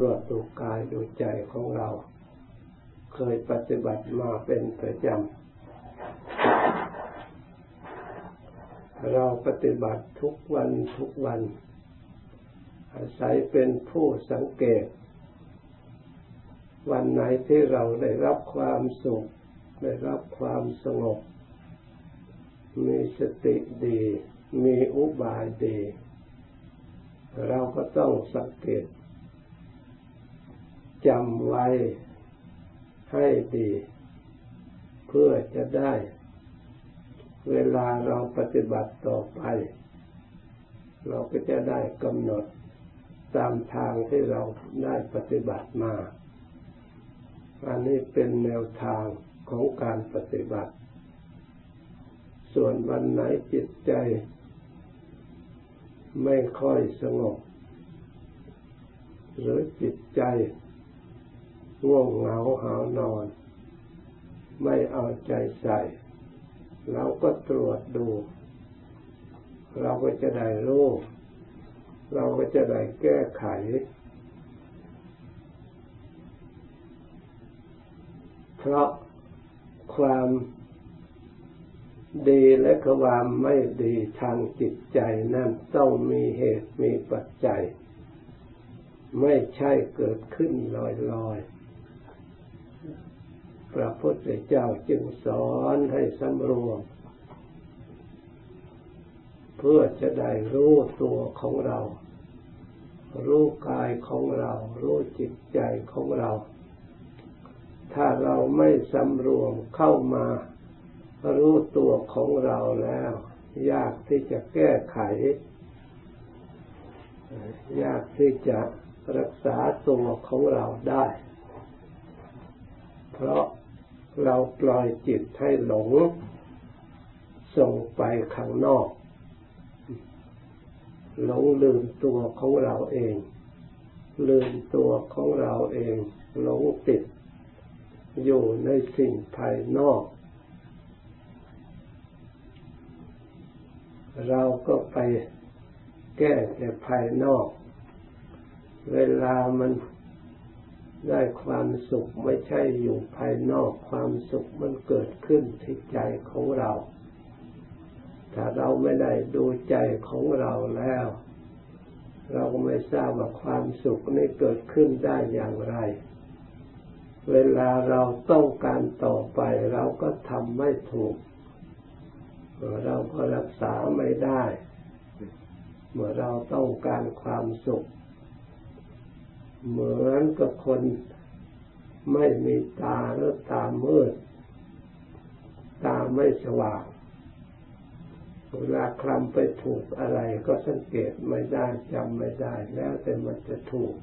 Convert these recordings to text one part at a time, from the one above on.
รวจดูกายดูใจของเรา เคยปฏิบัติมาเป็นประจำ เราปฏิบัติทุกวันทุกวัน อาศัยเป็นผู้สังเกต วันไหนที่เราได้รับความสุข ได้รับความสงบ มีสติดี มีอุบายดี เราก็ต้องสังเกต จำไว้ให้ดี เพื่อจะได้ เวลาเราปฏิบัติต่อไป เราก็จะได้กำหนดตามทางที่เราได้ปฏิบัติมา อันนี้เป็นแนวทางของการปฏิบัติ ส่วนวันไหนจิตใจ ไม่ค่อยสงบ หรือจิตใจ ง่วงเหงาหานอน ไม่เอาใจใส่ เราก็ตรวจดู เราก็จะได้รู้ เราก็จะได้แก้ไข เพราะความดีและความไม่ดีทางจิตใจนั้นต้องมีเหตุมีปัจจัย ไม่ใช่เกิดขึ้นลอยๆ พระพุทธเจ้าจึงสอนให้สำรวม เพื่อจะได้รู้ตัวของเรา รู้กายของเรา รู้จิตใจของเรา ถ้าเราไม่สำรวมเข้ามา รู้ตัวของเราแล้ว ยากที่จะแก้ไข ยากที่จะรักษาตัวของเราได้ เพราะ เราปล่อยจิตให้หลง ส่งไปข้างนอก หลงลืมตัวของเราเอง ลืมตัวของเราเอง หลงติด อยู่ในสิ่งภายนอก เราก็ไปแก้แต่ภายนอก เวลามัน ได้ความสุขไม่ใช่อยู่ภายนอกความสุขมันเกิดขึ้นที่ใจของเรา ถ้าเราไม่ได้ดูใจของเราแล้ว เราก็ไม่ทราบว่าความสุขนี้เกิดขึ้นได้อย่างไร เวลาเราต้องการต่อไปเราก็ทำไม่ถูก เราก็รักษาไม่ได้ เมื่อเราต้องการความสุข เหมือนกับคนไม่มีตาหรือตามืด ตาไม่สว่าง เวลาคลำไปถูกอะไรก็สังเกตไม่ได้จำไม่ได้ แล้วแต่มันจะถูก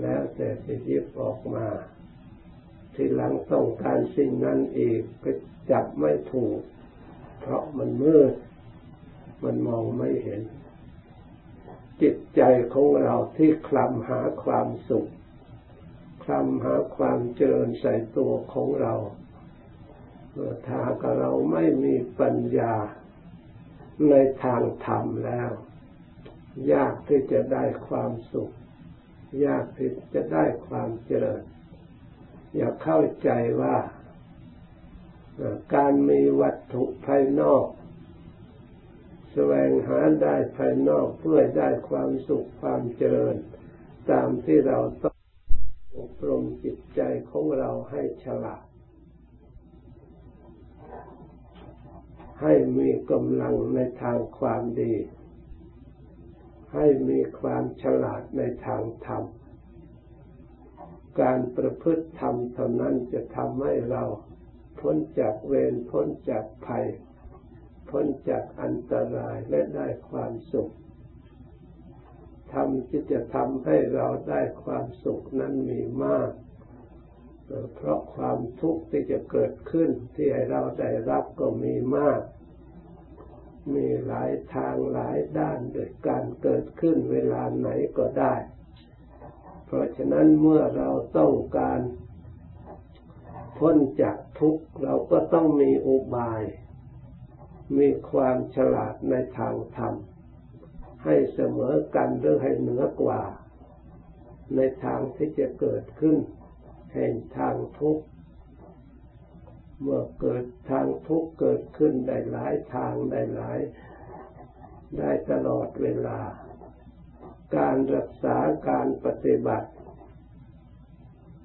แล้วแต่จะยิบออกมา ทีหลังต้องการสิ่งนั้นอีกก็จับไม่ถูก เพราะมันมืด มันมองไม่เห็น จิตใจของเราที่คลำหาความสุขคลำหาความเจริญใส่ตัวของเราถ้าเราไม่มีปัญญาในทางธรรมแล้ว ยากที่จะได้ความสุข ยากที่จะได้ความเจริญ อย่าเข้าใจว่า การมีวัตถุภายนอก แสวงหาได้ภายนอกเพื่อได้ความสุขความเจริญ ตามที่เราต้องอบรมจิตใจของเราให้ฉลาด ให้มีกำลังในทางความดี ให้มีความฉลาดในทางธรรม การประพฤติธรรมเท่านั้นจะทำให้เราพ้นจากเวรพ้นจากภัย พ้นจากอันตรายและได้ความสุขทำที่จะทำให้เราได้ความสุขนั้นมีมาก เพราะความทุกข์ที่จะเกิดขึ้นที่ให้เราได้รับก็มีมาก มีหลายทางหลายด้านโดยการเกิดขึ้นเวลาไหนก็ได้ เพราะฉะนั้นเมื่อเราต้องการพ้นจากทุกข์เราก็ต้องมีอุบาย มีความฉลาดในทางธรรม ให้เสมอกันหรือให้เหนือกว่า ในทางที่จะเกิดขึ้น แห่งทางทุกข์ เมื่อเกิดทางทุกข์เกิดขึ้นได้หลายทางได้หลาย ได้ตลอดเวลา การรักษาการปฏิบัติ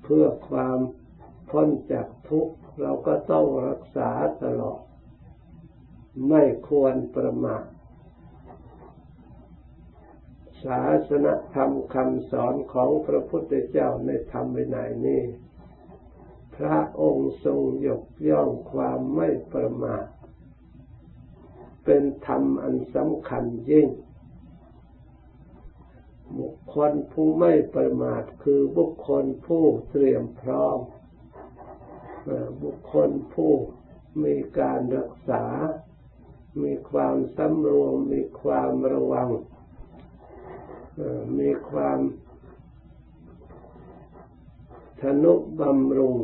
เพื่อความพ้นจากทุกข์เราก็ต้องรักษาตลอด ไม่ควรประมาทศาสนธรรมคำสอนของพระพุทธเจ้าในธรรมวินัยนี้ พระองค์ทรงยกย่องความไม่ประมาท เป็นธรรมอันสำคัญยิ่ง บุคคลผู้ไม่ประมาทคือบุคคลผู้เตรียมพร้อม บุคคลผู้มีการรักษา ความสำรวมมีความระวังมีความทนุบำรุง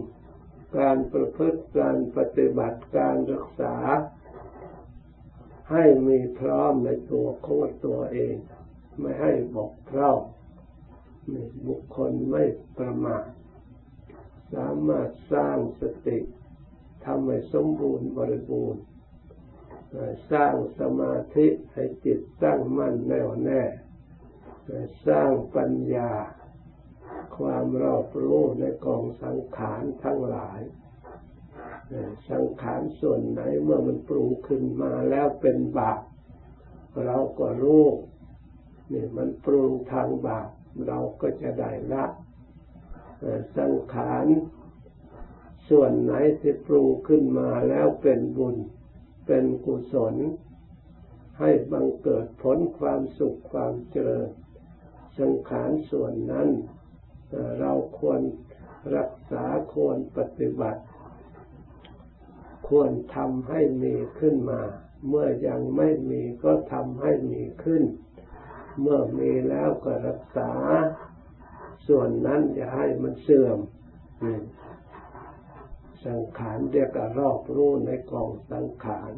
การประพฤติการปฏิบัติการรักษา ให้มีพร้อมในตัวของตัวเอง ไม่ให้บกพร่องบุคคลไม่ประมาทสามารถสร้างสติทำให้สมบูรณ์บริบูรณ์ สร้างสมาธิให้จิตตั้งมั่นแน่วแน่สร้างปัญญา ความรอบรู้ในกองสังขารทั้งหลาย สังขารส่วนไหนเมื่อมันปรุงขึ้นมาแล้วเป็นบาปเราก็รู้นี่มันปรุงทางบาปเราก็จะได้ละสังขารส่วนไหนที่ปรุงขึ้นมาแล้วเป็นบุญ เป็นกุศล ให้บังเกิดผลความสุขความเจริญ สังขารส่วนนั้น เราควรรักษาควรปฏิบัติ ควรทำให้มีขึ้นมา เมื่อยังไม่มีก็ทำให้มีขึ้น เมื่อมีแล้วก็รักษา ส่วนนั้นอย่าให้มันเสื่อม สังขารเรียกว่ารอบรู้ในกองสังขาร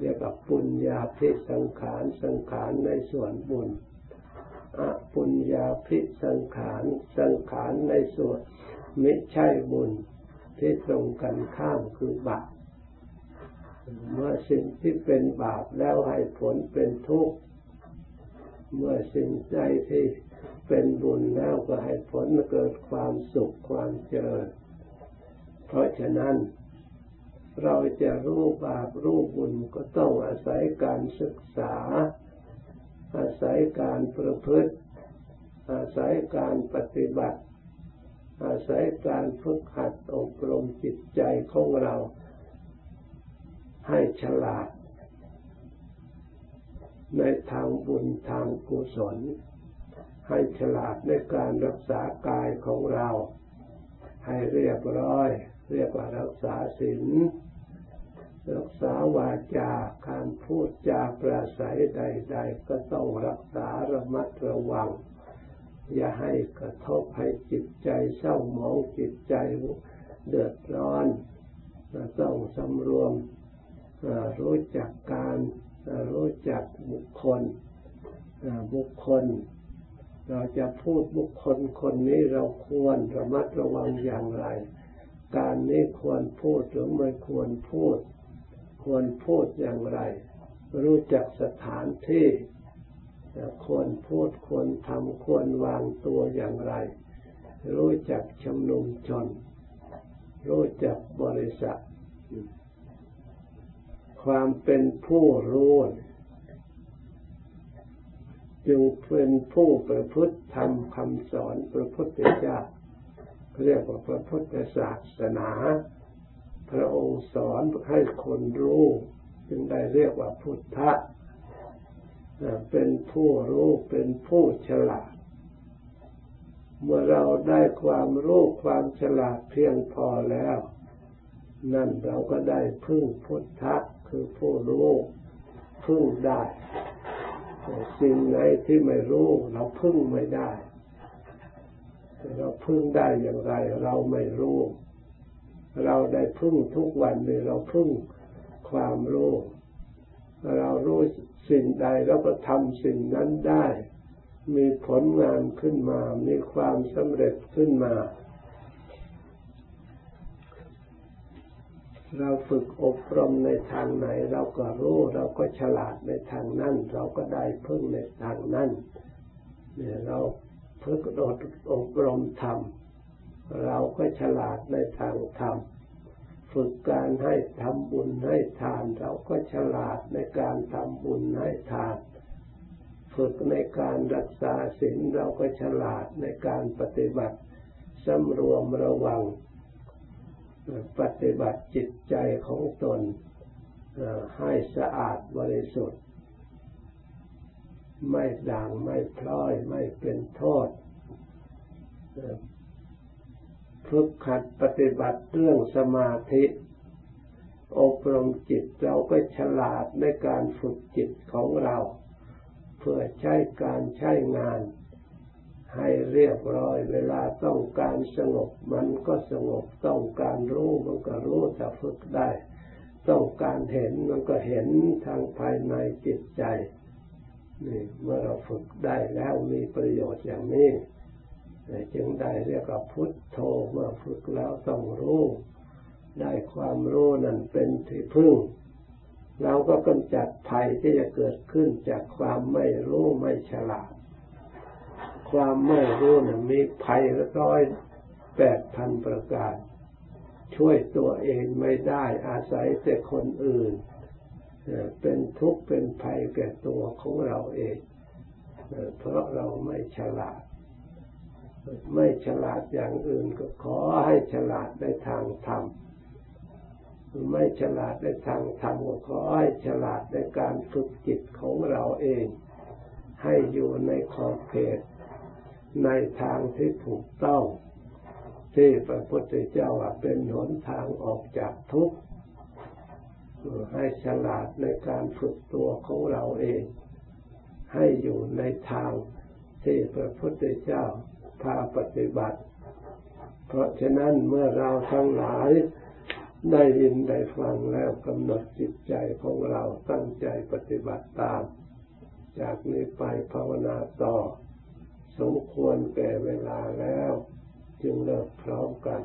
เรียกว่าปุญญาพิสังขารสังขารในส่วนบุญอปุญญาพิสังขารสังขารในส่วนไม่ใช่บุญที่ตรงกันข้ามคือบาปเมื่อสิ่งที่เป็นบาปแล้วให้ผลเป็นทุกข์เมื่อสิ่งใจที่เป็นบุญแล้วก็ให้ผลเกิดความสุขความเจริญ เพราะฉะนั้นเราจะรู้บาปรู้บุญก็ต้องอาศัยการศึกษา อาศัยการประพฤติ อาศัยการปฏิบัติ อาศัยการฝึกหัดอบรมจิตใจของเราให้ฉลาด ในทางบุญทางกุศล ให้ฉลาดในการรักษากายของเรา ให้เรียบร้อย เรียกว่ารักษาศีลรักษาวาจาการพูดจาปราศัยใด ๆ ก็ต้องรักษาระมัดระวัง อย่าให้กระทบให้จิตใจเศร้าหมองจิตใจเดือดร้อนต้องสำรวมรู้จักการรู้จักบุคคลบุคคล เราจะพูดบุคคลคนนี้เราควรระมัดระวังอย่างไร การนี้ควรพูดหรือไม่ควรพูด ควรพูดอย่างไร รู้จักสถานที่ควรพูดควรทำควรวางตัวอย่างไร รู้จักชมนุมชน รู้จักบริษัท ความเป็นผู้รู้จึงเป็นผู้ประพฤติธรรมคำสอนพระพุทธเจ้า เรียกว่าพระพุทธศาสนา พระองค์สอนให้คนรู้จึงได้เรียกว่าพุทธะเป็นผู้รู้เป็นผู้ฉลาด เมื่อเราได้ความรู้ความฉลาดเพียงพอแล้ว นั่นเราก็ได้พึ่งพุทธะคือผู้รู้พึ่งได้ สิ่งไหนที่ไม่รู้เราพึ่งไม่ได้ เราพึ่งได้อย่างไร เราไม่รู้ เราได้พึ่งทุกวันเลยเราพึ่งความรู้เรารู้สิ่งใดเราก็ทำสิ่งนั้นได้ มีผลงานขึ้นมา มีความสำเร็จขึ้นมา เราฝึกอบรมในทางไหน เราก็รู้เราก็ฉลาดในทางนั้น เราก็ได้พึ่งในทางนั้นเนี่ยเรา ฝึกอบรมธรรม เราก็ฉลาดในทางธรรม ฝึกการให้ทำบุญให้ทาน เราก็ฉลาดในการทำบุญให้ทาน ฝึกในการรักษาศีลเราก็ฉลาดในการปฏิบัติสำรวมระวัง ปฏิบัติจิตใจของตนให้สะอาดบริสุทธิ์ ไม่ด่างไม่พลอยไม่เป็นโทษฝึกขัดปฏิบัติเรื่องสมาธิอบรมจิตเราก็ฉลาดในการฝึกจิตของเรา เพื่อใช้การใช้งาน ให้เรียบร้อยเวลาต้องการสงบมันก็สงบต้องการรู้มันก็รู้ถ้าฝึกได้ ต้องการเห็นมันก็เห็นทางภายในจิตใจ นี่เมื่อเราฝึกได้แล้วมีประโยชน์อย่างนี้จึงได้เรียกว่าพุทโธเมื่อฝึกแล้วต้องรู้ได้ความรู้นั่นเป็นที่พึ่ง เราก็กำจัดภัยที่จะเกิดขึ้นจากความไม่รู้ไม่ฉลาด ความไม่รู้นะ่ะมีภัยร้อยแปดพันประการ ช่วยตัวเองไม่ได้อาศัยแต่คนอื่น เป็นทุกข์เป็นภัยแก่ตัวของเราเอง เพราะเราไม่ฉลาด ไม่ฉลาดอย่างอื่นก็ขอให้ฉลาดในทางธรรม ไม่ฉลาดในทางธรรมก็ขอให้ฉลาดในการฝึกจิตของเราเอง ให้อยู่ในขอบเขต ในทางที่ถูกต้อง ที่พระพุทธเจ้าว่าเป็นหนทางออกจากทุกข์ ให้ฉลาดในการฝึกตัวของเราเอง ให้อยู่ในทางที่พระพุทธเจ้าพาปฏิบัติ เพราะฉะนั้นเมื่อเราทั้งหลายได้ยินได้ฟังแล้วกำหนดจิตใจของเราตั้งใจปฏิบัติตาม จากนี้ไปภาวนาต่อ สมควรแก่เวลาแล้ว จึงเลิกพร้อมกัน